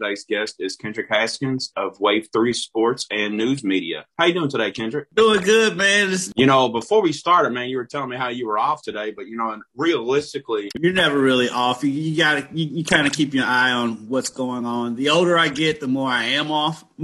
Today's guest is Kendrick Haskins of Wave 3 Sports and News Media. How you doing today, Kendrick? Doing good, man. It's- You know, before we started, man, you were telling me how you were off today, but you know, and realistically, You're never really off. You, you gotta, you, you kind of keep your eye on what's going on. The older I get, the more I am off.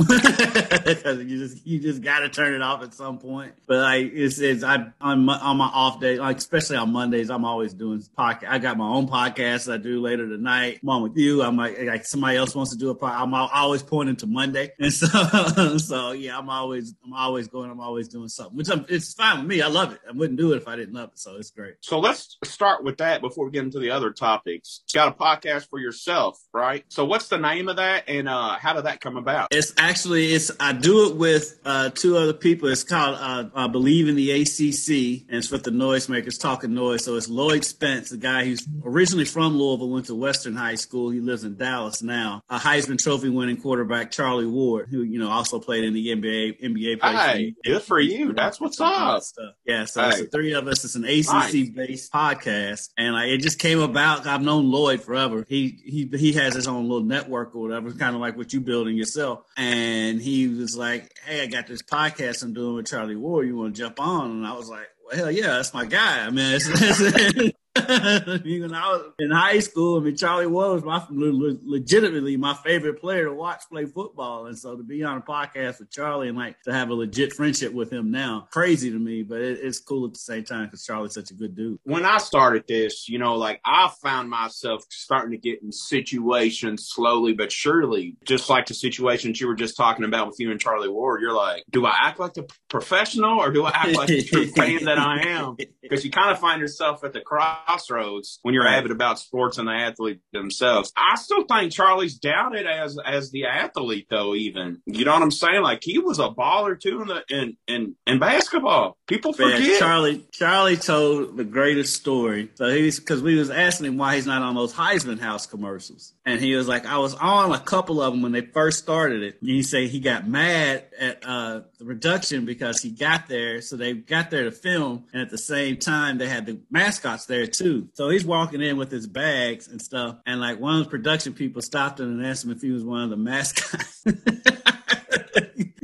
You just, you just gotta turn it off at some point. But like it's, it's I on my, on my off day, like especially on Mondays, I'm always doing podcast. I got my own podcast I do later tonight. I'm on with you. I'm like, like somebody else wants to do podcast. I'm always pointing to Monday, and so, so yeah, I'm always, I'm always going. I'm always doing something, which I'm, it's fine with me. I love it. I wouldn't do it if I didn't love it. So it's great. so let's start with that before we get into the other topics. You got a podcast for yourself, right? So what's the name of that and uh, how did that come about? It's actually it's I do it with uh, two other people. It's called uh, I believe in the ACC, and it's with the Noisemakers Talking Noise. So it's Lloyd Spence, the guy who's originally from Louisville, went to Western High School. He lives in Dallas now. A Heisman Trophy winning quarterback Charlie Ward, who you know also played in the NBA. NBA Hey, good for you. That's what's up. stuff. Yeah, so it's the three of us. It's an ACC based podcast, and like, it just came about. I've known Lloyd forever. He he he has his own little network or whatever, kind of like what you building yourself. And he was like, "Hey, I got this podcast I'm doing with Charlie Ward. You want to jump on?" And I was like, "Well, hell yeah, that's my guy." I mean, it's, it's when I was in high school, I mean, Charlie Ward was my legitimately my favorite player to watch play football, and so to be on a podcast with Charlie and like to have a legit friendship with him now, crazy to me, but it, it's cool at the same time because Charlie's such a good dude. when I started this, you know, like I found myself starting to get in situations slowly but surely, just like the situations you were just talking about with you and Charlie Ward. You're like, do I act like the professional or do I act like the true fan that I am? Because you kind of find yourself at the crossroads when you're Right. avid about sports and the athlete themselves. I still think Charlie's doubted as as the athlete, though. Even you know what I'm saying? Like he was a baller too in the in in, in basketball. People forget. Charlie Charlie told the greatest story. So he's because we was asking him why he's not on those Heisman House commercials, and he was like, "I was on a couple of them when they first started it." And he said he got mad at uh, the production because he got there, so they got there to film, and at the same time they had the mascots there too. So he's walking in with his bags and stuff, and like one of the production people stopped him and asked him if he was one of the mascots.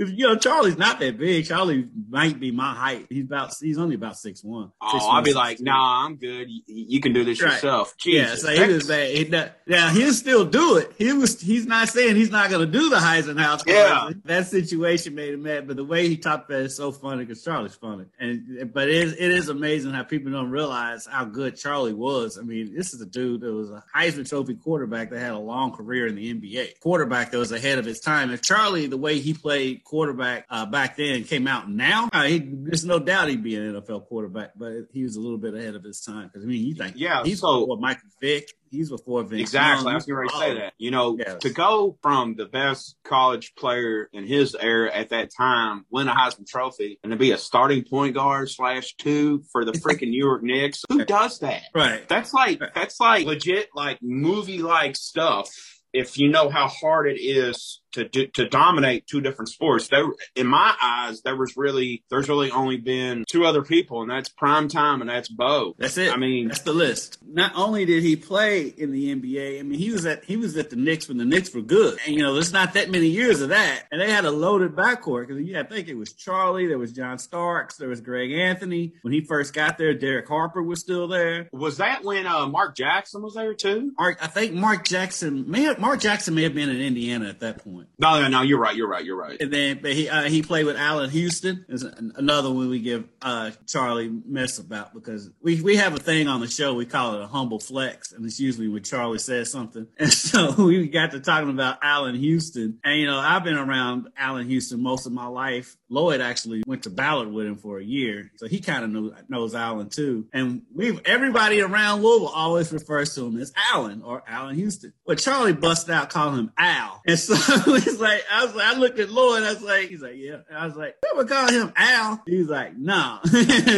'Cause, you know, Charlie's not that big. Charlie might be my height. He's about he's only about six one. Oh, I'll be like, nah, I'm good. You, you can do this Right. yourself. Yeah, so he was bad. He, not- yeah, he'll still do it. He was. He's not saying he's not going to do the Heisman House. Yeah. that situation made him mad. But the way he talked about it is so funny because Charlie's funny. And but it is, it is amazing how people don't realize how good Charlie was. I mean, this is a dude that was a Heisman Trophy quarterback that had a long career in the NBA. Quarterback that was ahead of his time. And Charlie, the way he played quarterback uh, back then, came out now, uh, he, there's no doubt he'd be an NFL quarterback. But he was a little bit ahead of his time because I mean, you think Yeah, he's so- before Michael Vick. He's before Vince. Exactly. Young. I was ready to say that. You know, Yes. to go from the best college player in his era at that time, win a Heisman Trophy, and to be a starting point guard slash two for the freaking New York Knicks, who does that? Right. That's like that's like legit like movie like stuff. If you know how hard it is to do, to dominate two different sports, there in my eyes, there was really there's really only been two other people, and that's Prime Time and that's Bo. That's it. I mean, that's the list. Not only did he play in the NBA, I mean, he was at he was at the Knicks when the Knicks were good, and you know, there's not that many years of that, and they had a loaded backcourt because yeah, I think it was Charlie, there was John Starks, there was Greg Anthony when he first got there. Derek Harper was still there. was that when uh, Mark Jackson was there too? Mark, I think Mark Jackson may have, Mark Jackson may have been in Indiana at that point. No, no, no. You're right. You're right. You're right. And then but he uh, he played with Allan Houston. Is another one we give uh, Charlie mess about because we we have a thing on the show we call it a humble flex, and it's usually when Charlie says something. And so we got to talking about Allan Houston, and you know I've been around Allan Houston most of my life. Lloyd actually went to Ballard with him for a year, so he kind of knows knows Allan too. And we've everybody around Louisville always refers to him as Allan or Allan Houston, but Charlie busted out calling him Al, and so it's like I was like I looked at Lloyd, I was like he's like yeah, I was like you ever call him Al? He's like no,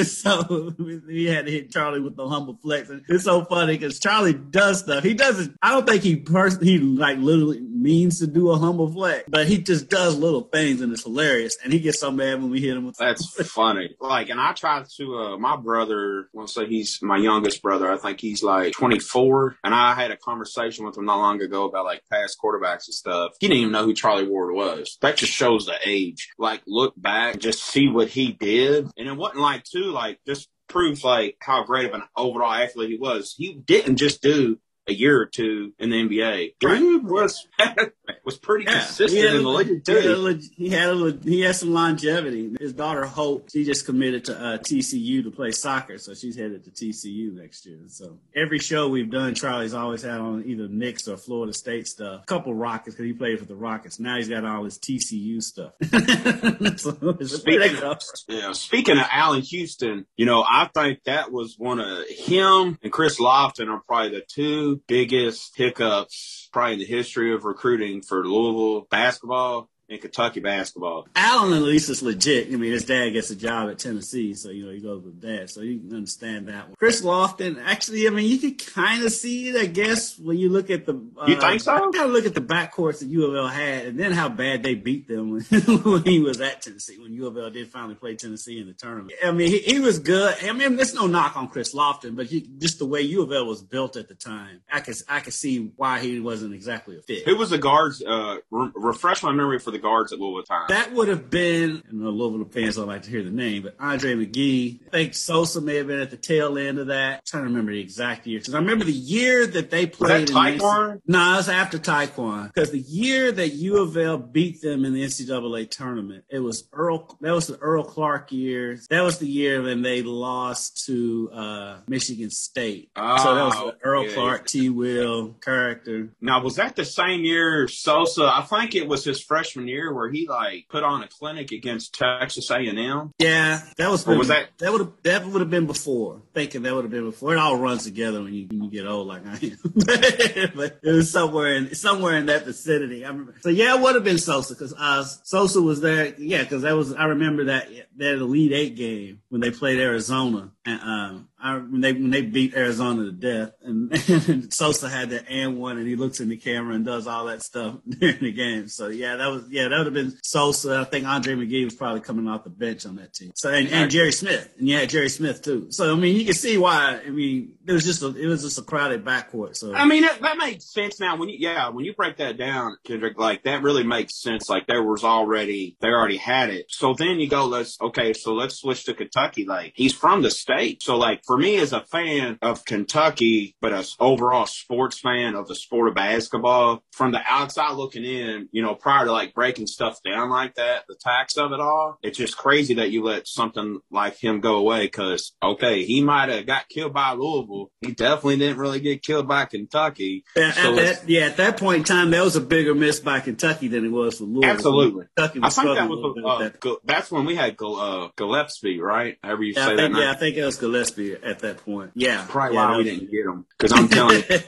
so we had to hit Charlie with the humble flex, and it's so funny because Charlie does stuff. He doesn't. I don't think he pers- he like literally means to do a humble flex, but he just does little things and it's hilarious. And he gets so mad when we hit him. With That's funny. Like, and I tried to, uh, my brother, to say he's my youngest brother. I think he's like 24. And I had a conversation with him not long ago about like past quarterbacks and stuff. He didn't even know who Charlie Ward was. That just shows the age. Like, look back, just see what he did. And it wasn't like, too, like, just proves like how great of an overall athlete he was. He didn't just do a year or two in the NBA. Dude was was pretty yeah, consistent in the league too. He had a, he had some longevity. His daughter Hope, she just committed to uh, TCU to play soccer, so she's headed to TCU next year. So every show we've done, Charlie's always had on either Knicks or Florida State stuff. A couple Rockets because he played for the Rockets. Now he's got all his TCU stuff. so, speaking, of, yeah, speaking of Allan Houston, you know I think that was one of him and Chris Lofton are probably the two biggest hiccups probably in the history of recruiting for Louisville basketball in Kentucky basketball. Allan at least is legit. I mean, his dad gets a job at Tennessee, so you know he goes with dad, so you can understand that one. Chris Lofton, actually, I mean, you can kind of see it, I guess, when you look at the. Uh, you think so? Kind of look at the backcourts that U of L had, and then how bad they beat them when, when, he was at Tennessee. When U of L did finally play Tennessee in the tournament, I mean, he, he was good. I mean, there's no knock on Chris Lofton, but he, just the way U of L was built at the time, I could I could see why he wasn't exactly a fit. Who was the guards? Uh, re- refresh my memory for the guards at Louisville time. That would have been, and know Louisville fans don't like to hear the name, but Andre McGee. I think Sosa may have been at the tail end of that. I'm trying to remember the exact year. Because I remember the year that they played. Was that Taquan? No, nah, it was after Taquan. Because the year that U of L beat them in the NCAA tournament, it was Earl, that was the Earl Clark year. That was the year when they lost to uh, Michigan State. Oh, so that was the Earl yeah. Clark, T. Will character. Now, was that the same year Sosa? I think it was his freshman year where he like put on a clinic against Texas A and M? Yeah, that was. Been, was that that would have that would have been before? Thinking that would have been before. It all runs together when you, when you get old, like I am. but it was somewhere in somewhere in that vicinity. I remember. So yeah, it would have been Sosa because uh, Sosa was there. Yeah, because that was I remember that that Elite Eight game when they played Arizona and um, I, when they when they beat Arizona to death, and, and Sosa had that and one, and he looks in the camera and does all that stuff during the game. So yeah, that was yeah, that would have been Sosa. I think Andre McGee was probably coming off the bench on that team. So and, and Jerry Smith, and yeah, Jerry Smith too. So I mean, you can see why. I mean, it was just a it was just a crowded backcourt. So I mean, that, that makes sense now. When you yeah, when you break that down, Kendrick, like that really makes sense. Like there was already they already had it. So then you go, let's okay, so let's switch to Kentucky. Like he's from the state, so like for me as a fan of Kentucky, but as overall sports fan of the sport of basketball, from the outside looking in, you know, prior to like breaking stuff down like that, the tax of it all, it's just crazy that you let something like him go away. Cause okay, he might have got killed by Louisville. He definitely didn't really get killed by Kentucky. Yeah, so at that, yeah, at that point in time, that was a bigger miss by Kentucky than it was for Louisville. Absolutely. Kentucky was I think that was, uh, that. that's when we had uh, Gillespie, right? However you yeah, say I think, that. Yeah, I think it was Gillespie at that point. Yeah. Probably yeah, why we didn't get him. Because I'm telling you,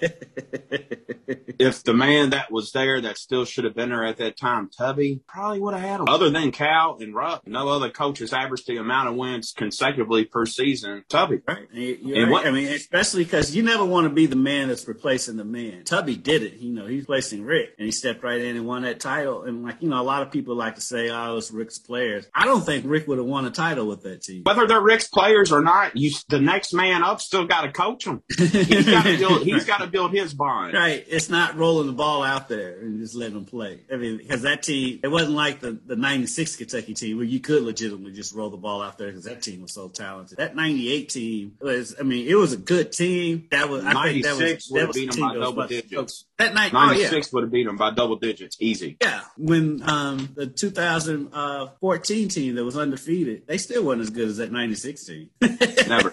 if the man that was there that still should have been there at that time, Tubby, probably would have had him. Other than Cal and Rupp, no other coaches averaged the amount of wins consecutively per season. Tubby. Right. And what, I mean, especially because you never want to be the man that's replacing the man. Tubby did it. You know, he's replacing Rick and he stepped right in and won that title. And like, you know, a lot of people like to say, oh, it's Rick's players. I don't think Rick would have won a title with that team. Whether they're Rick's players or not, you, the next man up still got to coach him. He's got to build. He's got to build his bond. Right. It's not rolling the ball out there and just letting them play. I mean, because that team, it wasn't like the the '96 Kentucky team where you could legitimately just roll the ball out there because that team was so talented. That '98 team was. I mean, it was a good team. That was. I think that was. That was beat them by double digits. That night, 96 oh, yeah. would have beat them by double digits, easy. Yeah, when um, the 2014 team that was undefeated, they still weren't as good as that '96 team. Never.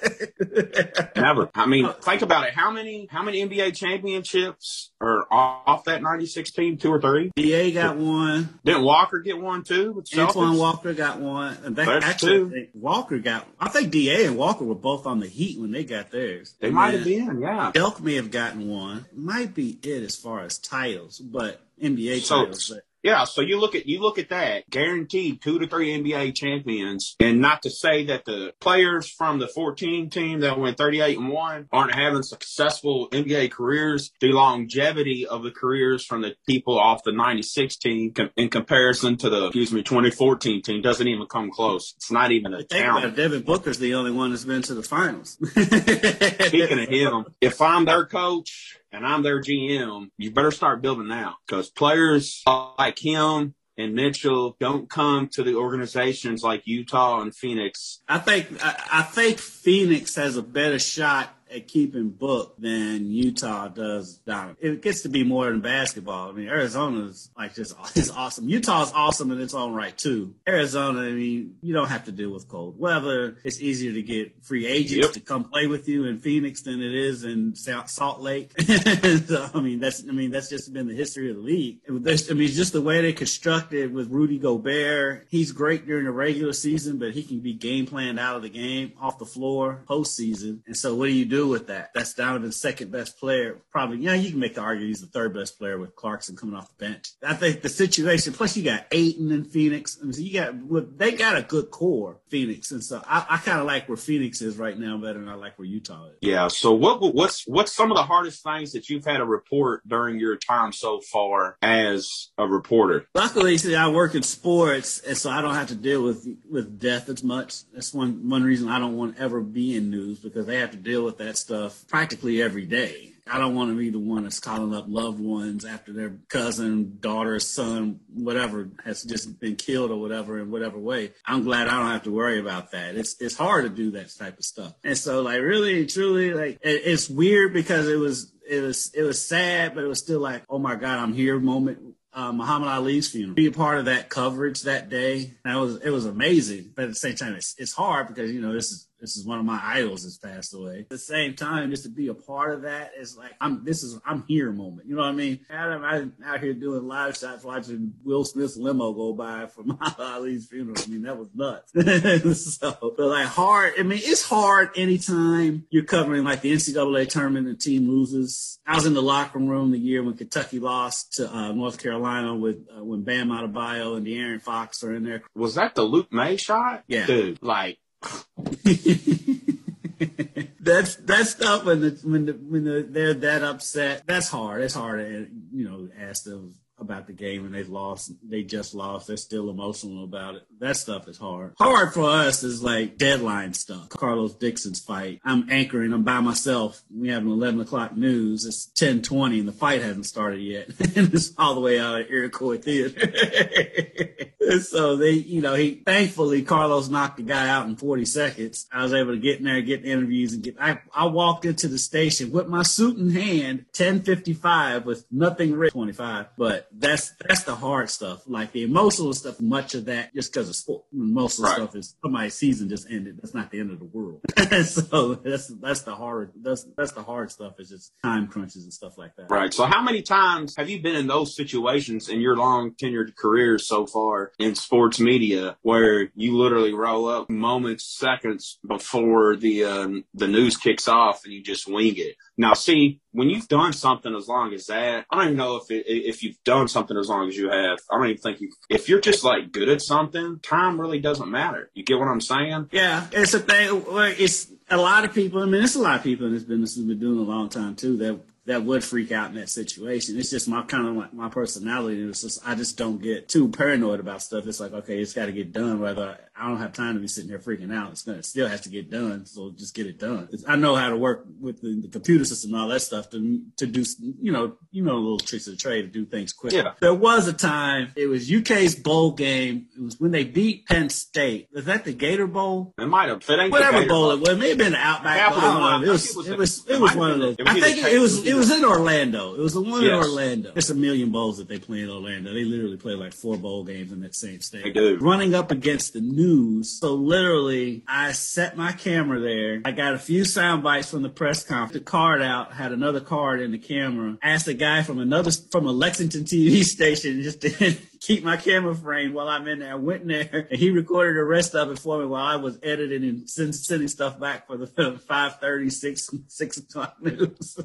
Never. I mean, think about it. How many how many NBA championships are off that '96 team? Two or three. Da got one. Didn't Walker get one too? Antoine Walker got one. And that, actually, two. Walker got. I think Da and Walker were both on the Heat when they got theirs. They might have been. Yeah. Elk may have gotten one. Might be it as far as titles, but NBA so, titles. But Yeah, so you look at you look at that, guaranteed two to three NBA champions, and not to say that the players from the 14 team that went 38 and one aren't having successful NBA careers. The longevity of the careers from the people off the 96 team in comparison to the excuse me 2014 team doesn't even come close. It's not even a count. Devin Booker's the only one that's been to the finals. Speaking of him, if I'm their coach and I'm their GM, you better start building now because players like him and Mitchell don't come to the organizations like Utah and Phoenix. I think I, I think Phoenix has a better shot at keeping book than Utah does Donovan. It gets to be more than basketball. I mean, Arizona's like just is awesome. Utah's awesome in its own right too. Arizona, I mean, you don't have to deal with cold weather. It's easier to get free agents yep. to come play with you in Phoenix than it is in Salt Lake. so, I mean, that's I mean that's just been the history of the league. I mean, just the way they constructed with Rudy Gobert. He's great during the regular season, but he can be game planned out of the game, off the floor, postseason. And so, what do you do? With that. That's Donovan's second best player. Probably, yeah, you can make the argument he's the third best player with Clarkson coming off the bench. I think the situation, plus you got Ayton and Phoenix. I mean, so you got, they got a good core, Phoenix. And so I, I kind of like where Phoenix is right now better than I like where Utah is. Yeah. So what, what's, what's some of the hardest things that you've had to report during your time so far as a reporter? Luckily, see, I work in sports and so I don't have to deal with, with death as much. That's one, one reason I don't want to ever be in news because they have to deal with that that stuff practically every day. I don't want to be the one that's calling up loved ones after their cousin, daughter, son, whatever has just been killed or whatever in whatever way. I'm glad I don't have to worry about that. It's it's hard to do that type of stuff. And so like really truly like it, it's weird because it was it was it was sad, but it was still like, oh my God, I'm here moment uh, Muhammad Ali's funeral. Be a part of that coverage that day. That was it was amazing, but at the same time, it's it's hard because you know this is this is one of my idols that's passed away. At the same time, just to be a part of that is like I'm this is I'm here moment. You know what I mean? Adam, I'm out here doing live shots watching Will Smith's limo go by for Muhammad Ali's funeral. I mean, that was nuts. so but like hard, I mean, it's hard anytime you're covering like the NCAA tournament and the team loses. I was in the locker room the year when Kentucky lost to uh, North Carolina with uh, when Bam Adebayo and De'Aaron Fox are in there. Was that the Luke Maye shot? Yeah. Dude, like that's that stuff when the when the when the, they're that upset. That's hard. It's hard to you know ask them about the game and they've lost. They just lost. They're still emotional about it. That stuff is hard. Hard for us is like deadline stuff. Carlos Dixon's fight. I'm anchoring. I'm by myself. We have an 11 o'clock news. It's 10:20 and the fight hasn't started yet. and it's all the way out of Iroquois Theater. so they, you know, he thankfully Carlos knocked the guy out in 40 seconds. I was able to get in there, get interviews, and get. I, I walked into the station with my suit in hand, 10:55 with nothing written 25. But that's that's the hard stuff. Like the emotional stuff, much of that just because of sport. Most of the right. stuff is somebody's season just ended. That's not the end of the world. so that's that's the hard that's that's the hard stuff. Is just time crunches and stuff like that. Right. So how many times have you been in those situations in your long tenured career so far? In sports media where you literally roll up moments, seconds before the um, the news kicks off and you just wing it. Now, see, when you've done something as long as that, I don't even know if it, if you've done something as long as you have. I don't even think you. If you're just like good at something, time really doesn't matter. You get what I'm saying? Yeah, it's a thing. It's a lot of people. I mean, it's a lot of people in this business who've been doing a long time too. That that would freak out in that situation. It's just my kind of like my personality. It's just I just don't get too paranoid about stuff. It's like okay, it's got to get done. Whether I don't have time to be sitting here freaking out, it's gonna it still has to get done. So just get it done. It's, I know how to work with the, the, computer system and all that stuff to to do you know you know little tricks of the trade to do things quick. Yeah. There was a time it was UK's bowl game. It was when they beat Penn State. Was that the Gator Bowl? It might have. Whatever bowl, bowl, it was. It may have been the Outback. Bowl. It was. It was. It was, it one of those. I think it was. It was in Orlando. It was the one yes. in Orlando. There's a million bowls that they play in Orlando. They literally play like four bowl games in that same state. They do. Running up against the news. So literally, I set my camera there. I got a few sound bites from the press conference. The card out had another card in the camera. Asked a guy from another from a Lexington TV station just to keep my camera frame while I'm in there. I went in there and he recorded the rest of it for me while I was editing and sending stuff back for the 5:30, 6, 6 o'clock news.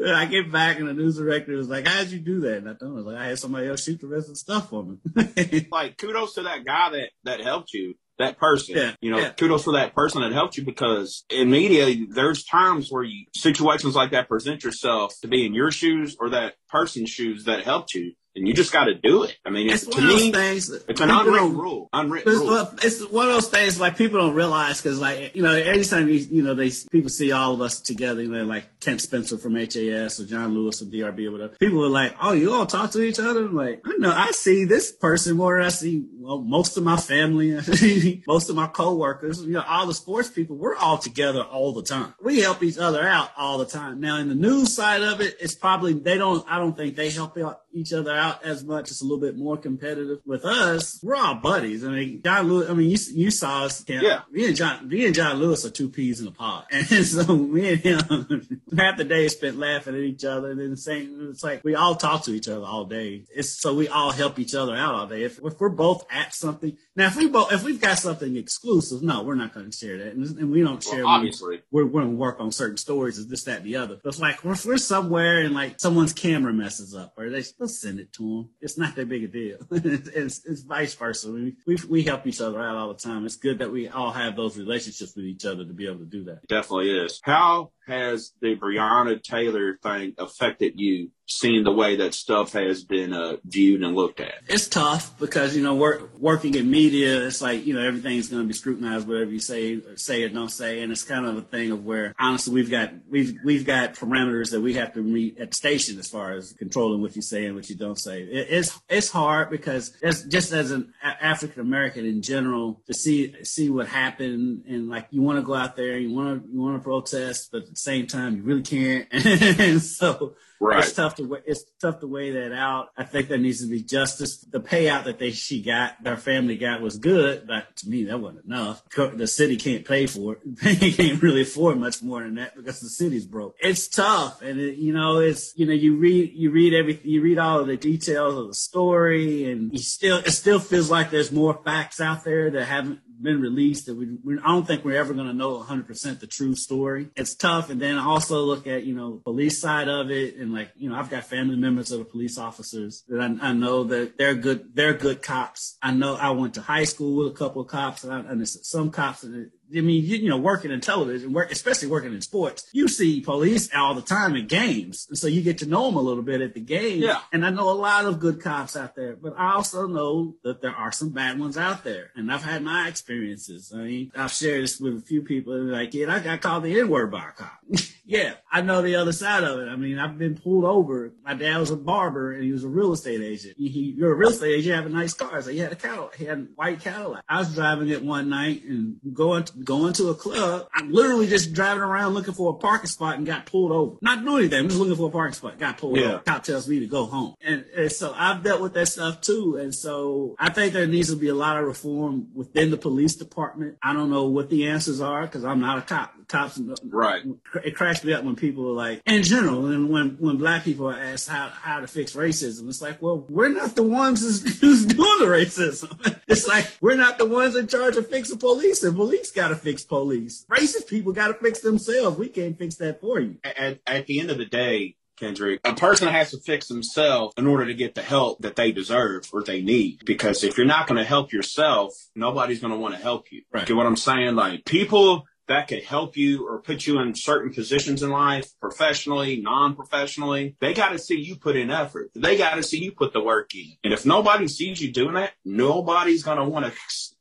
I get back and the news director was like, "How'd you do that?" And I told him, like, "I had somebody else shoot the rest of the stuff for me." like kudos to that guy that that helped you that person. Yeah, you know, yeah. kudos for that person that helped you because in media, there's times where you situations like that present yourself to be in your shoes or that person's shoes that helped you. And you just got to do it. I mean, it's, It's to one of those me, things. it's an unwritten rule. Unwritten It's, rule. it's one of those things like people don't realize because like you know anytime you you know they people see all of us together you know like Kent Spencer from HAS or John Lewis from DRB or whatever people are like oh you all talk to each other I'm like I know I see this person more than I see well, most of my family most of my coworkers you know all the sports people we're all together all the time. We help each other out all the time. Now in the news side of it it's probably they don't I don't think they help out each other out as much. It's a little bit more competitive with us. We're all buddies. I mean John Lewis I mean you you saw us. Yeah. me and John me and John Lewis are two peas in a pod. And so me and him half the day spent laughing at each other. And then saying it's like we all talk to each other all day. It's so we all help each other out all day. If, if we're both at something now if we both if we've got something exclusive no we're not going to share that and, and we don't share Well, obviously. we're, we're going to work on certain stories and this, that, and the other. But it's like if we're somewhere and like someone's camera messes up, or they let's send it to them. It's not that big a deal. it's, it's vice versa. We, we we help each other out all the time. It's good that we all have those relationships with each other to be able to do that. definitely is. How has the Breonna Taylor thing affected you, seeing the way that stuff has been uh, viewed and looked at? It's tough because you know work, working in media, it's like you know everything's going to be scrutinized, whatever you say, say or don't say, and it's kind of a thing of where honestly we've got we've we've got parameters that we have to meet at the station as far as controlling what you say and what you don't say. It, it's it's hard because just as an African American in general to see see what happened and like you want to go out there, you want to you want to protest, but at the same time you really can't, and so. It's tough to it's tough to weigh that out. I think there needs to be justice. The payout that they she got, their family got, was good, but to me that wasn't enough. The city can't pay for it. They can't really afford much more than that because the city's broke. It's tough, and it, you know it's you know you read you read everything you read all of the details of the story, and you still it still feels like there's more facts out there that haven't been released that we, we I don't think we're ever going to know 100% the true story. It's tough. And then I also look at, you know, police side of it. And like, you know, I've got family members of the police officers that I, I know that they're good, they're good cops. I know I went to high school with a couple of cops and, I, and some cops that I mean, you, you know, working in television, work, especially working in sports, you see police all the time in games. And so you get to know them a little bit at the game. Yeah. And I know a lot of good cops out there, but I also know that there are some bad ones out there. And I've had my experiences. I mean, I've shared this with a few people and like, yeah, I got called the N word by a cop. yeah. I know the other side of it. I mean, I've been pulled over. My dad was a barber and he was a real estate agent. He, he- you're a real estate agent, you have a nice car. So he had a Cadillac. He had a white Cadillac. I was driving it one night and going to, going to a club. I'm literally just driving around looking for a parking spot and got pulled over. Not doing anything. I'm just looking for a parking spot. Got pulled Yeah. over. Cop tells me to go home. And, and so I've dealt with that stuff too. And so I think there needs to be a lot of reform within the police department. I don't know what the answers are because I'm not a cop. Cops, Right. it cracks me up when people are like, in general, and when when black people are asked how how to fix racism, it's like, well, we're not the ones who's, who's doing the racism. It's like we're not the ones in charge of fixing police, and police got to fix police. Racist people got to fix themselves. We can't fix that for you. At, at the end of the day, Kendrick, a person has to fix themselves in order to get the help that they deserve or they need. Because if you're not going to help yourself, nobody's going to want to help you. Right. Get what I'm saying? Like people that could help you or put you in certain positions in life, professionally, non-professionally, they got to see you put in effort. They got to see you put the work in. And if nobody sees you doing that, nobody's going to want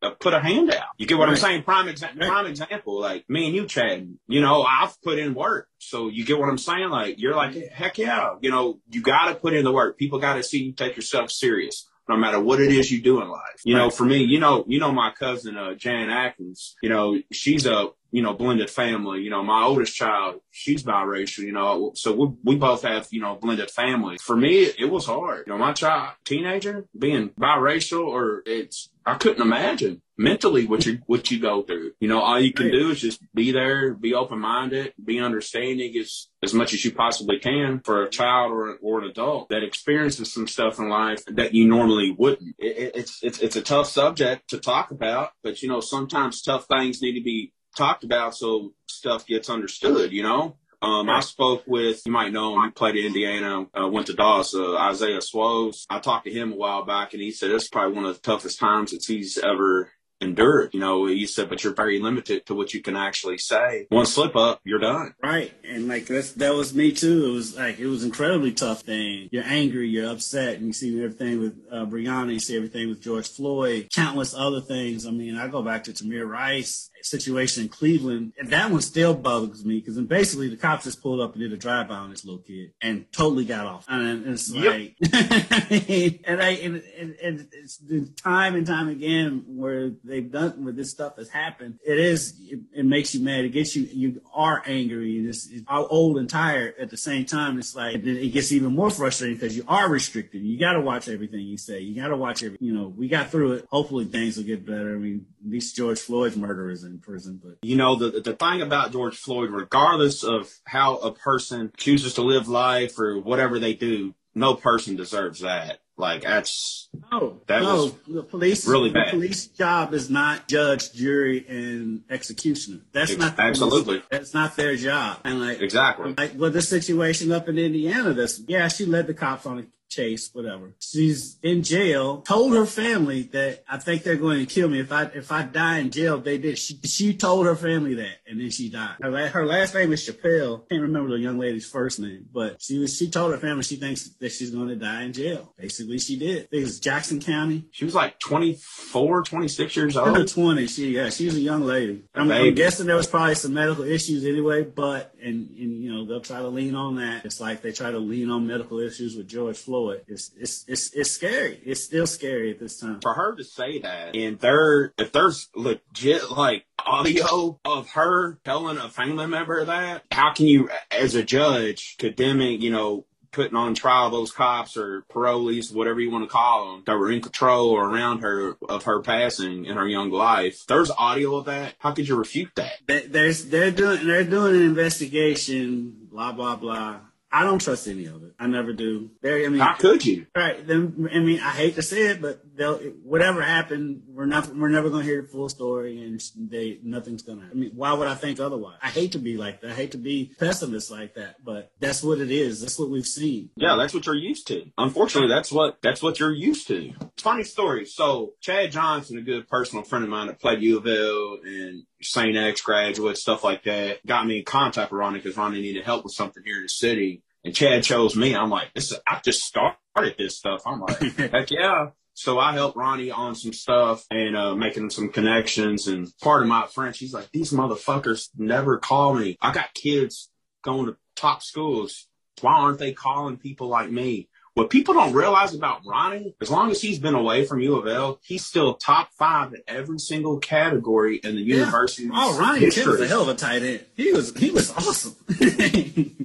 to put a hand out. You get what I'm saying? Prime, exa- Right. prime example, like me and you, Chad, you know, I've put in work. So you get what I'm saying? Like, you're like, heck yeah, you know, you got to put in the work. People got to see you take yourself serious. No matter what it is you do in life, you know. For me, you know, you know my cousin uh, Jan Atkins. You know, she's a you know blended family. You know, my oldest child, she's biracial. You know, so we we both have you know blended family. For me, it was hard. You know, my child, teenager, being biracial, or it's I couldn't imagine mentally what you what you go through. You know, all you can do is just be there, be open minded, be understanding as as much as you possibly can for a child or or an adult that experiences some stuff in life that you normally wouldn't. It, it, it's it's it's a tough subject to talk about, but you know sometimes tough things need to be talked about so stuff gets understood. You know. Um, I spoke with, you might know him, he played at Indiana, uh, went to Dawes, uh, Isaiah Swoes. I talked to him a while back and he said it's probably one of the toughest times that he's ever endured. You know, he said, but you're very limited to what you can actually say. One slip up, you're done. Right. And like that's, that was me too. It was like, it was incredibly tough thing. You're angry, you're upset, and you see everything with uh, Breonna, you see everything with George Floyd, countless other things. I mean, I go back to Tamir Rice situation in Cleveland, and that one still bugs me because then basically the cops just pulled up and did a drive-by on this little kid and totally got off. And it's like, yep. and I and, and, and it's time and time again where they've done where this stuff has happened. It is it, it makes you mad. It gets you. You are angry and it's, it's old and tired at the same time. It's like it gets even more frustrating because you are restricted. You got to watch everything you say. You got to watch every. You know, we got through it. Hopefully things will get better. I mean, at least George Floyd's murder is in prison. But you know, the the thing about George Floyd, regardless of how a person chooses to live life or whatever they do, no person deserves that. Like that's no, that no. Was the police really bad. The police job is not judge, jury, and executioner. That's Ex- not absolutely. That's not their job. And like exactly like with the situation up in Indiana, this yeah, she led the cops on Chase, whatever. She's in jail. Told her family that I think they're going to kill me if I if I die in jail. They did. She, she told her family that, and then she died. Her, her last name is Chappelle. Can't remember the young lady's first name, but she was. She told her family she thinks that she's going to die in jail. Basically, she did. It was Jackson County. She was like 24, 26 years old. In 20. She yeah, she was a young lady. I'm, I'm guessing there was probably some medical issues anyway, but and and you know they'll try to lean on that. It's like they try to lean on medical issues with George Floyd. It's it's it's it's scary. It's still scary at this time. For her to say that, and there, if there's legit like audio of her telling a family member that, how can you, as a judge, condemning, you know, putting on trial those cops or parolees, whatever you want to call them, that were in control or around her of her passing in her young life. There's audio of that. How could you refute that? There's they're doing they're doing an investigation. Blah blah blah. I don't trust any of it. I never do. There, I mean, how could you? Right. Then, I mean, I hate to say it, but they'll whatever happened, we're not we're never going to hear the full story, and they nothing's going to. I mean, why would I think otherwise? I hate to be like that. I hate to be pessimist like that, but that's what it is. That's what we've seen. Yeah, that's what you're used to. Unfortunately, that's what that's what you're used to. Funny story. So Chad Johnson, a good personal friend of mine that played U of L and St. X graduate, stuff like that, got me in contact with Ronnie because Ronnie needed help with something here in the city. And Chad chose me. I'm like, this is, I just started this stuff. I'm like, heck yeah. So I helped Ronnie on some stuff and uh, making some connections. And part of my French, he's like, these motherfuckers never call me. I got kids going to top schools. Why aren't they calling people like me? What people don't realize about Ronnie, as long as he's been away from U of L, he's still top five in every single category in the yeah. university. Oh, Ronnie history. was a hell of a tight end. He was he was awesome. he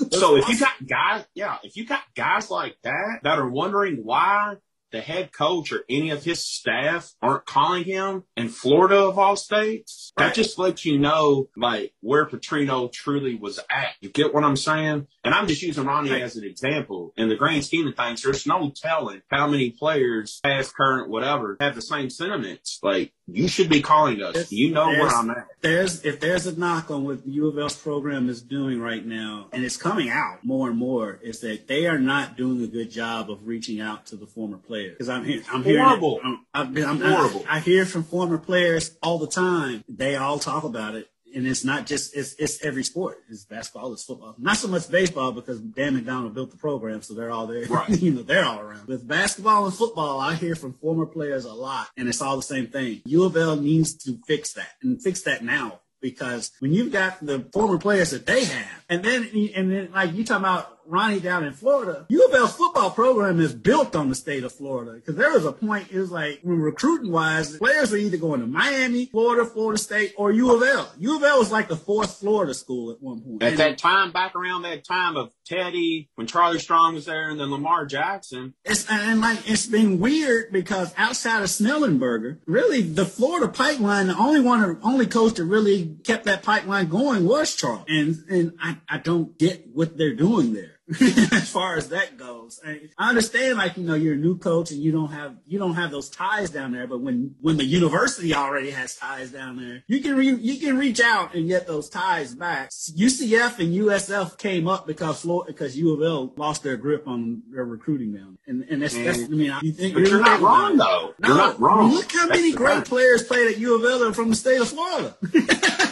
was so awesome. if you got guys, yeah, if you got guys like that that are wondering why the head coach or any of his staff aren't calling him in Florida of all states, that just lets you know like where Petrino truly was at. You get what I'm saying? And I'm just using Ronnie as an example. In the grand scheme of things, there's no telling how many players, past, current, whatever, have the same sentiments. Like you should be calling us. you know where I'm at. There's if there's a knock on what the U of L's program is doing right now, and it's coming out more and more, is that they are not doing a good job of reaching out to the former players. Because I'm here, I'm hearing horrible. I'm, I'm, horrible. I, I hear from former players all the time. They all talk about it and it's not just it's it's every sport. It's basketball, it's football. Not so much baseball because Dan McDonnell built the program, so they're all there. Right. you know, they're all around. With basketball and football, I hear from former players a lot, and it's all the same thing. U of L needs to fix that and fix that now because when you've got the former players that they have, and then and then like you talking about Ronnie down in Florida, U of L's football program is built on the state of Florida. Because there was a point, it was like, when recruiting wise, players were either going to Miami, Florida, Florida State, or U of L. U of L was like the fourth Florida school at one point. At and that time, back around that time of Teddy, when Charlie Strong was there, and then Lamar Jackson. It's and like it's been weird because outside of Schnellenberger, really the Florida pipeline, the only one, only coach that really kept that pipeline going was Charlie. And and I, I don't get what they're doing there. as far as that goes. I, I understand, like you know, you're a new coach and you don't have you don't have those ties down there. But when when the university already has ties down there, you can re, you can reach out and get those ties back. UCF and USF came up because Florida, because U of L lost their grip on their recruiting down, and and that's, that's mm. I mean, you think but you're, you're not wrong though. No, you're not wrong. Look how many great players played at U of L from the state of Florida.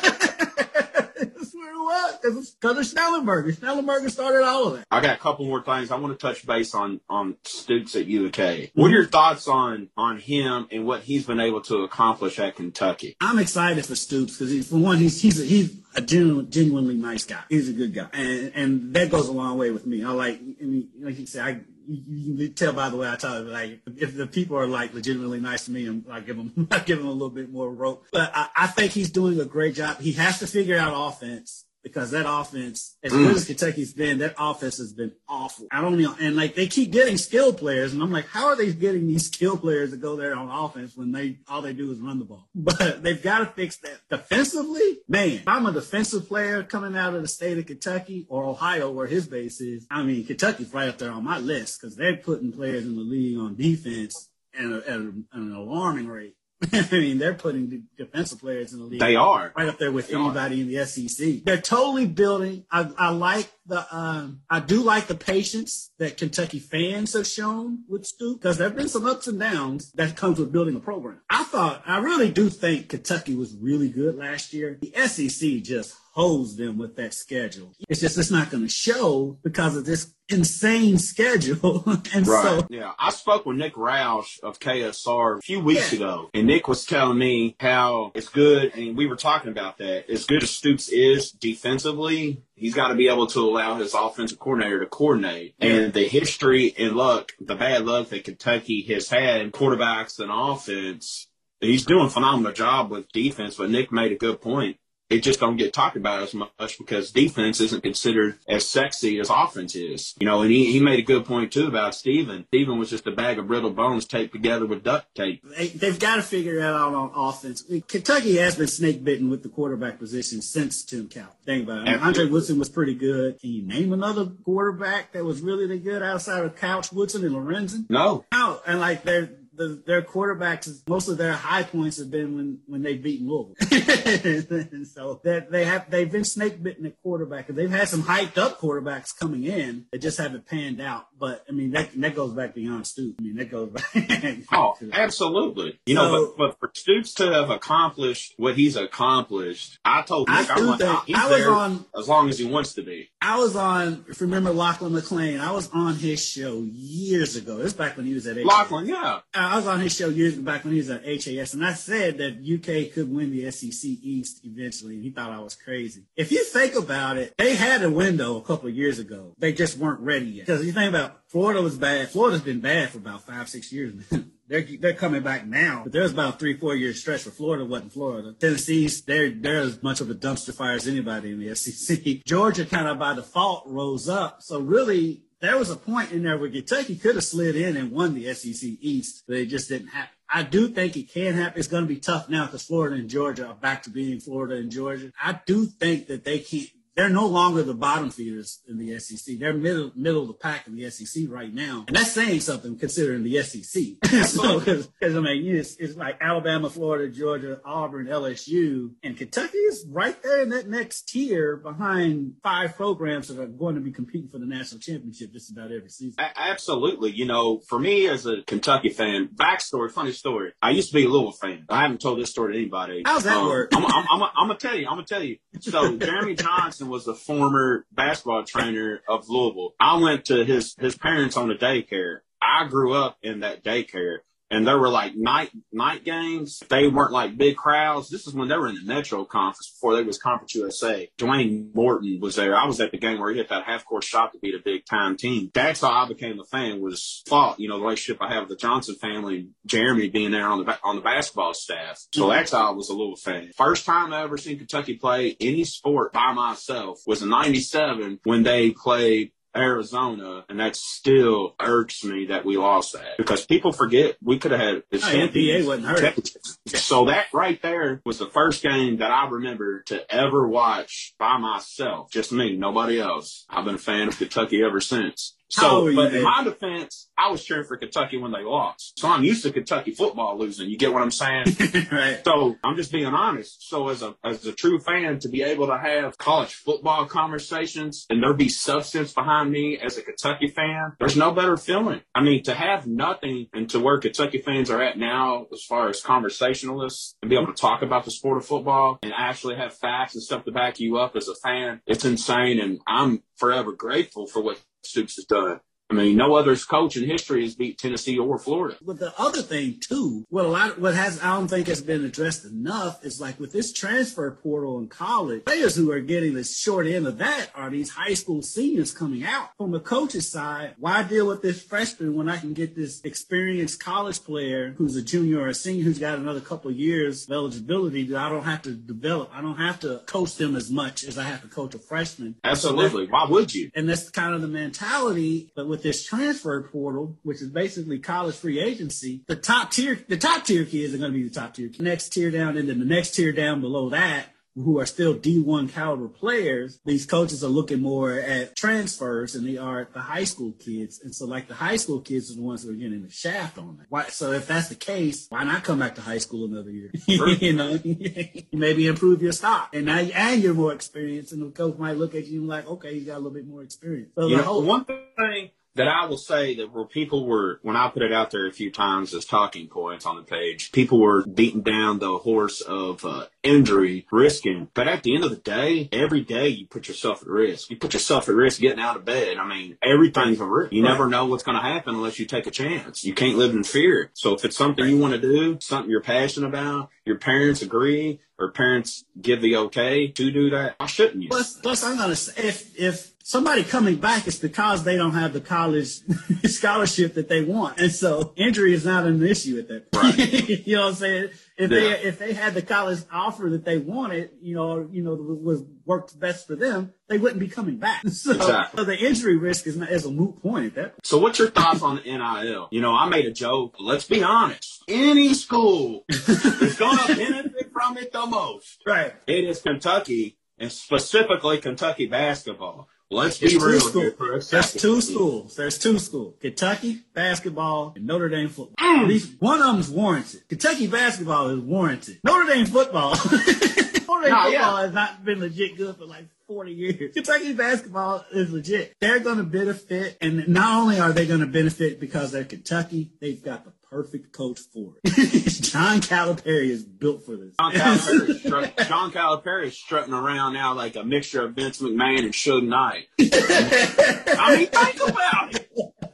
what? Because of Schnellenberger. Schnellenberger started all of that. I got a couple more things. I want to touch base on on Stoops at UK. What are your thoughts on on him and what he's been able to accomplish at Kentucky? I'm excited for Stoops because for one, he's he's a, he's a genuine, genuinely nice guy. He's a good guy, and and that goes a long way with me. I like, I mean, like you said, I you, can tell by the way I talk. Like if the people are like legitimately nice to me, I give them I give them a little bit more rope. But I, I think he's doing a great job. He has to figure out offense because that offense, as mm. good as Kentucky's been, that offense has been awful. I don't know, and like they keep getting skilled players, and I'm like, how are they getting these skilled players to go there on offense when they all they do is run the ball? But they've got to fix that defensively. Man, if I'm a defensive player coming out of the state of Kentucky or Ohio, where his base is, I mean, Kentucky's right up there on my list because they're putting players in the league on defense at, a, at, a, at an alarming rate. I mean, they're putting defensive players in the league. They are right up there with anybody in the SEC. They're totally building. I, I like the. Um, I do like the patience that Kentucky fans have shown with Stoop because there have been some ups and downs that comes with building a program. I thought, I really do think Kentucky was really good last year. The SEC just hose them with that schedule. It's just it's not going to show because of this insane schedule. and right. so yeah, I spoke with Nick Roush of KSR a few weeks yeah. ago, and Nick was telling me how it's good, and we were talking about that. As good as Stoops is defensively, he's got to be able to allow his offensive coordinator to coordinate. And the history and luck, the bad luck that Kentucky has had in quarterbacks and offense. He's doing a phenomenal job with defense, but Nick made a good point it just don't get talked about as much because defense isn't considered as sexy as offense is. You know, and he, he made a good point too about Steven. Steven was just a bag of brittle bones taped together with duct tape. They, have got to figure that out on offense. Kentucky has been snake bitten with the quarterback position since Tim Couch. Think about it. Andre Woodson was pretty good. Can you name another quarterback that was really the good outside of Couch, Woodson, and Lorenzen? No. No. And like they're the, their quarterbacks, most of their high points have been when, when they've beaten Louisville. so that they have, they've been snake bitten at quarterback. They've had some hyped up quarterbacks coming in that just haven't panned out. But I mean, that, that goes back beyond Stoops. I mean, that goes back. oh, absolutely. You so, know, but, but for Stoops to have accomplished what he's accomplished, I told Nick, I, I, want, I, I was on, as long as he wants to be. I was on, if you remember Lachlan McLean? I was on his show years ago. It was back when he was at Lachlan, yeah. I was on his show years back when he was at HAS, and I said that UK could win the SEC East eventually, and he thought I was crazy. If you think about it, they had a window a couple of years ago. They just weren't ready yet. Because you think about Florida was bad. Florida's been bad for about five, six years now. they're they're coming back now, but there's about three, four year stretch where Florida wasn't Florida. Tennessee's they're they're as much of a dumpster fire as anybody in the SEC. Georgia kind of by default rose up, so really there was a point in there where Kentucky could have slid in and won the SEC East, but it just didn't happen. I do think it can happen. It's going to be tough now because Florida and Georgia are back to being Florida and Georgia. I do think that they can't they're no longer the bottom feeders in the SEC. They're middle middle of the pack in the SEC right now, and that's saying something considering the SEC. so, because I mean, it's, it's like Alabama, Florida, Georgia, Auburn, LSU, and Kentucky is right there in that next tier behind five programs that are going to be competing for the national championship just about every season. A- absolutely. You know, for me as a Kentucky fan, backstory, funny story. I used to be a Louisville fan. I haven't told this story to anybody. How's that um, work? I'm, I'm, I'm, I'm gonna tell you. I'm gonna tell you. So Jeremy Johnson was the former basketball trainer of Louisville. I went to his his parents on a daycare. I grew up in that daycare and there were like night night games. They weren't like big crowds. This is when they were in the Metro Conference before they was Conference USA. Dwayne Morton was there. I was at the game where he hit that half court shot to beat a big time team. That's how I became a fan. Was thought you know the relationship I have with the Johnson family, Jeremy being there on the on the basketball staff. So mm-hmm. that's how I was a little fan. First time I ever seen Kentucky play any sport by myself was in '97 when they played Arizona, and that still irks me that we lost that because people forget we could have had the Oh, NPA wasn't hurt. So that right there was the first game that I remember to ever watch by myself, just me, nobody else. I've been a fan of Kentucky ever since. So, you, but in my defense, I was cheering for Kentucky when they lost. So I'm used to Kentucky football losing. You get what I'm saying? right. So I'm just being honest. So as a as a true fan, to be able to have college football conversations and there be substance behind me as a Kentucky fan, there's no better feeling. I mean, to have nothing and to where Kentucky fans are at now, as far as conversationalists, and be able to talk about the sport of football and actually have facts and stuff to back you up as a fan, it's insane. And I'm forever grateful for what Stoops has done. I mean, no other coach in history has beat Tennessee or Florida. But the other thing too, what a lot, what has I don't think has been addressed enough is like with this transfer portal in college, players who are getting the short end of that are these high school seniors coming out. From the coach's side, why deal with this freshman when I can get this experienced college player who's a junior or a senior who's got another couple of years of eligibility that I don't have to develop. I don't have to coach them as much as I have to coach a freshman. Absolutely. Why would you? And that's kind of the mentality. But with this transfer portal, which is basically college free agency, the top tier, the top tier kids are going to be the top tier. Next tier down, and then the next tier down below that, who are still D1 caliber players, these coaches are looking more at transfers than they are at the high school kids. And so, like, the high school kids are the ones who are getting the shaft on that. Why, so, if that's the case, why not come back to high school another year? You know, maybe improve your stock. And now, and you're more experienced, and the coach might look at you and like, okay, you got a little bit more experience. So, You the know, whole, one thing that I will say that where people were, when I put it out there a few times as talking points on the page, people were beating down the horse of uh, injury, risking. But at the end of the day, every day you put yourself at risk. You put yourself at risk getting out of bed. I mean, everything's a risk. You Right. never know what's going to happen unless you take a chance. You can't live in fear. So if it's something you want to do, something you're passionate about, your parents agree, or parents give the okay to do that, why shouldn't you? Plus, plus, I'm gonna say if if somebody coming back, is because they don't have the college scholarship that they want, and so injury is not an issue at that point. you know what I'm saying? If Yeah. they if they had the college offer that they wanted, you know, you know, was worked best for them, they wouldn't be coming back. So, Exactly. so the injury risk is not, is a moot point at that. point. So what's your thoughts on the NIL? You know, I made a joke. Let's be honest. Any school is going to benefit from it the most. Right. It is Kentucky and specifically Kentucky basketball. Let's be real schools. here for There's two schools. There's two schools. Kentucky basketball and Notre Dame football. Mm. At least one of them's warranted. Kentucky basketball is warranted. Notre Dame football. Notre Dame No, football yeah. has not been legit good for like 40 years. Kentucky basketball is legit. They're going to benefit, and not only are they going to benefit because they're Kentucky, they've got the perfect coach for it. John Calipari is built for this. John Calipari, strut, John Calipari is strutting around now like a mixture of Vince McMahon and Suge Knight. I mean, think about it.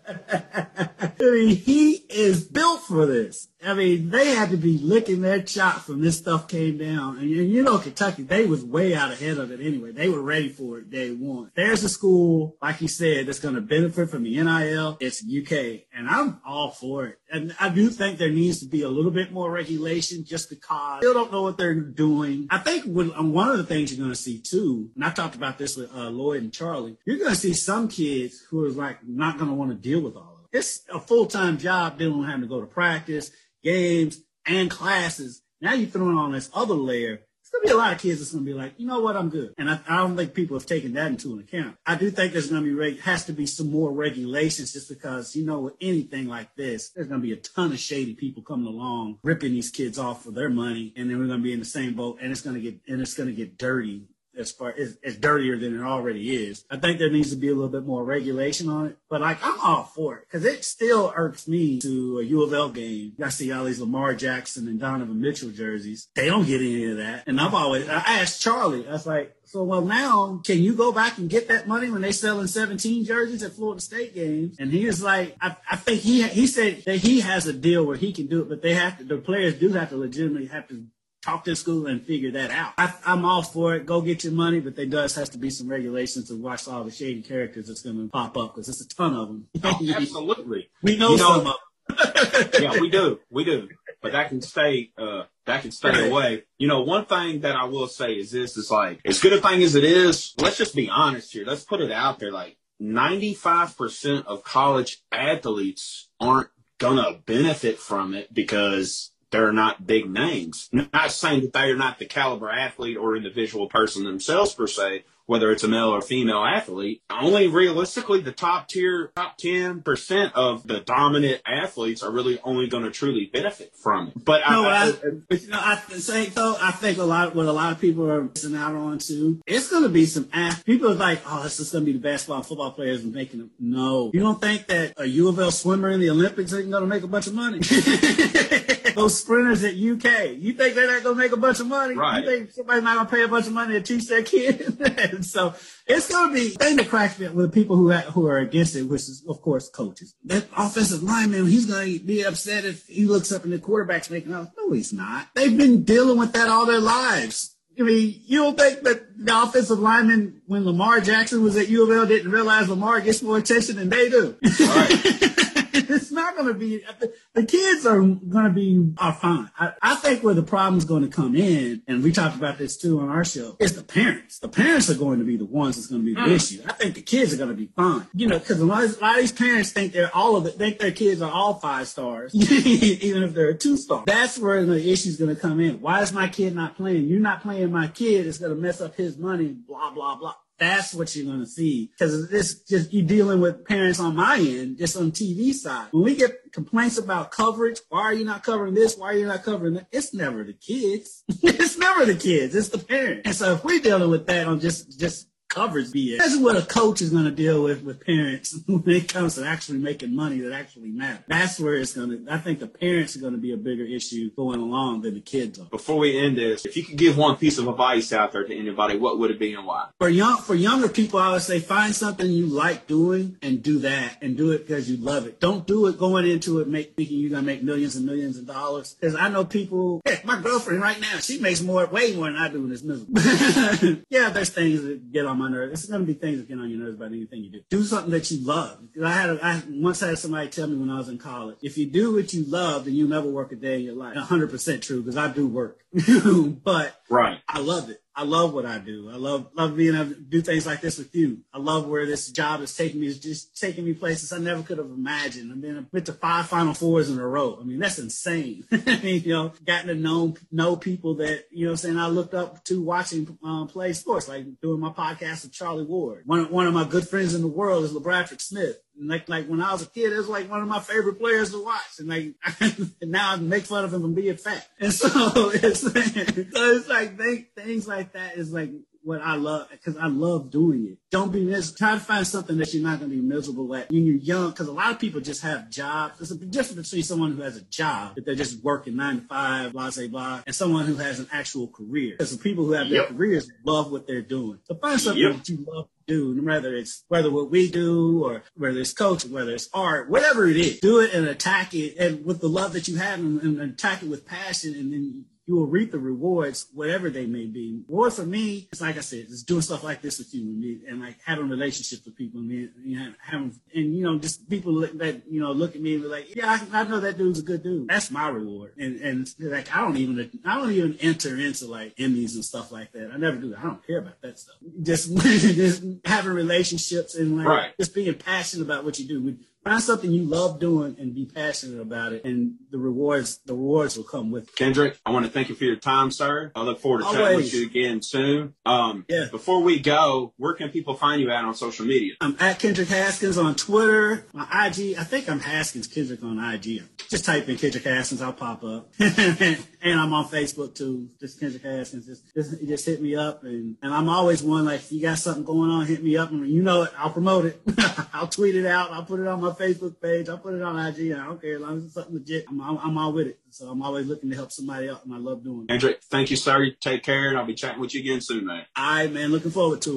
I mean, he is built for this. I mean, they had to be licking their chops when this stuff came down. And you know, Kentucky, they was way out ahead of it anyway. They were ready for it day one. There's a school, like you said, that's going to benefit from the NIL. It's UK, and I'm all for it. And I do think there needs to be a little bit more regulation, just because still don't know what they're doing. I think um, one of the things you're going to see too, and I talked about this with uh, Lloyd and Charlie, you're going to see some kids who are like not going to want to deal with all of it. It's a full time job dealing with having to go to practice, games, and classes. Now you're throwing on this other layer. It's gonna be a lot of kids that's gonna be like, you know what, I'm good. And I, I don't think people have taken that into account. I do think there's gonna be reg- has to be some more regulations just because you know with anything like this, there's gonna be a ton of shady people coming along ripping these kids off for their money, and then we're gonna be in the same boat, and it's gonna get and it's gonna get dirty as far as it's dirtier than it already is. I think there needs to be a little bit more regulation on it. But like I'm all for it because it still irks me to a U of L game. I see all these Lamar Jackson and Donovan Mitchell jerseys. They don't get any of that. And I've always I asked Charlie, I was like, so well now can you go back and get that money when they selling 17 jerseys at Florida State games? And he was like, I, I think he he said that he has a deal where he can do it, but they have to the players do have to legitimately have to talk to school and figure that out. I, I'm all for it. Go get your money, but there does has to be some regulations to watch all the shady characters that's going to pop up because there's a ton of them. Oh, absolutely. we know, You know- some of them. yeah, we do, we do. But that can stay, uh, that can stay away. You know, one thing that I will say is this: is like as good a thing as it is. Let's just be honest here. Let's put it out there. Like 95% of college athletes aren't gonna benefit from it because they're not big names. Not saying that they are not the caliber athlete or individual person themselves per se, whether it's a male or female athlete. Only realistically, the top tier, top 10% of the dominant athletes are really only going to truly benefit from it. But no, I, I, but you know, I think though, I think a lot, what a lot of people are missing out on too, it's going to be some, people are like, oh, this is going to be the basketball and football players and making them. No. You don't think that a U of L swimmer in the Olympics ain't going to make a bunch of money? Those sprinters at UK, you think they're not going to make a bunch of money? Right. You think somebody's not going to pay a bunch of money to teach their kid? and so it's going to be thing that cracks me up with people who who are against it, which is of course coaches. That offensive lineman, he's going to be upset if he looks up and the quarterback's making out. No, he's not. They've been dealing with that all their lives. I mean, you don't think that the offensive lineman, when Lamar Jackson was at U of L, didn't realize Lamar gets more attention than they do. Right. it's not going to be the kids are going to be are fine. I, I think where the problem's going to come in, and we talked about this too on our show, is the parents. The parents are going to be the ones that's going to be the mm. issue. I think the kids are going to be fine. You know, because a, a lot of these parents think they're all of it, think their kids are all five stars, even if they're a two star. That's where the issue's going to come in. Why is my kid not playing? You're not playing my kid. It's going to mess up his money. Blah blah blah. That's what you're to see because it's just you dealing with parents on my end, just on TV side. When we get complaints about coverage, why are you not covering this? Why are you not covering that? It's never the kids. it's never the kids. It's the parents. And so if we're dealing with that on just just covers BS. That's what a coach is going to deal with with parents when it comes to actually making money that actually matters. That's where it's going to, I think the parents are going to be a bigger issue going along than the kids are. Before we end this, if you could give one piece of advice out there to anybody, what would it be and why? For young, for younger people, I would say find something you like doing and do that and do it because you love it. Don't do it going into it make, thinking you're going to make millions and millions of dollars. Because I know people, heck, my girlfriend right now, she makes more, way more than I do in this miserable. yeah, there's things that get on my nerves. It's going to be things that get on your nerves about anything you do. Do something that you love. I had a, I once had somebody tell me when I was in college, if you do what you love, then you'll never work a day in your life. 100% true because I do work, but right. I love it. I love what I do. I love love being able to do things like this with you. I love where this job is taking me. It's just taking me places I never could have imagined. I've been been to five Final Fours in a row. I mean, that's insane. I mean, you know, gotten to know know people that you know, I'm saying I looked up to watching um, play sports, like doing my podcast with Charlie Ward. One one of my good friends in the world is LaBradford Smith. Like like when I was a kid, it was like one of my favorite players to watch. And like and now I make fun of him for being fat. And so it's so it's like things, things like that is like what I love because I love doing it. Don't be miserable. Try to find something that you're not going to be miserable at when you're young. Because a lot of people just have jobs. There's a difference between someone who has a job that they're just working nine to five, blah blah blah, and someone who has an actual career. Because the people who have their yep. careers love what they're doing. So find something yep. that you love to do, whether it's whether what we do or whether it's coaching, whether it's art, whatever it is, do it and attack it and with the love that you have and, and attack it with passion and then you will reap the rewards, whatever they may be. Reward for me, it's like I said, it's doing stuff like this with you and me, and like having relationships with people, and me, you know, having, and you know, just people that you know look at me and be like, yeah, I, I, know that dude's a good dude. That's my reward, and and like I don't even, I don't even enter into like Emmys and stuff like that. I never do. That. I don't care about that stuff. Just, just having relationships and like right. just being passionate about what you do. We, Find something you love doing and be passionate about it, and the rewards the rewards will come with it. Kendrick, I want to thank you for your time, sir. I look forward to Always. chatting with you again soon. Um, yeah. Before we go, where can people find you at on social media? I'm at Kendrick Haskins on Twitter. My IG, I think I'm Haskins Kendrick on IG. Just type in Kendrick Haskins, I'll pop up. and I'm on Facebook too. Just Kendrick Haskins. Just, just, just hit me up, and and I'm always one like if you got something going on, hit me up, and you know it. I'll promote it. I'll tweet it out. I'll put it on my Facebook page. I put it on IG. I don't care as long as it's something legit. I'm, I'm, I'm all with it. So I'm always looking to help somebody out, and I love doing it. Andrew, thank you, sir. Take care, and I'll be chatting with you again soon, man. All right, man. Looking forward to it.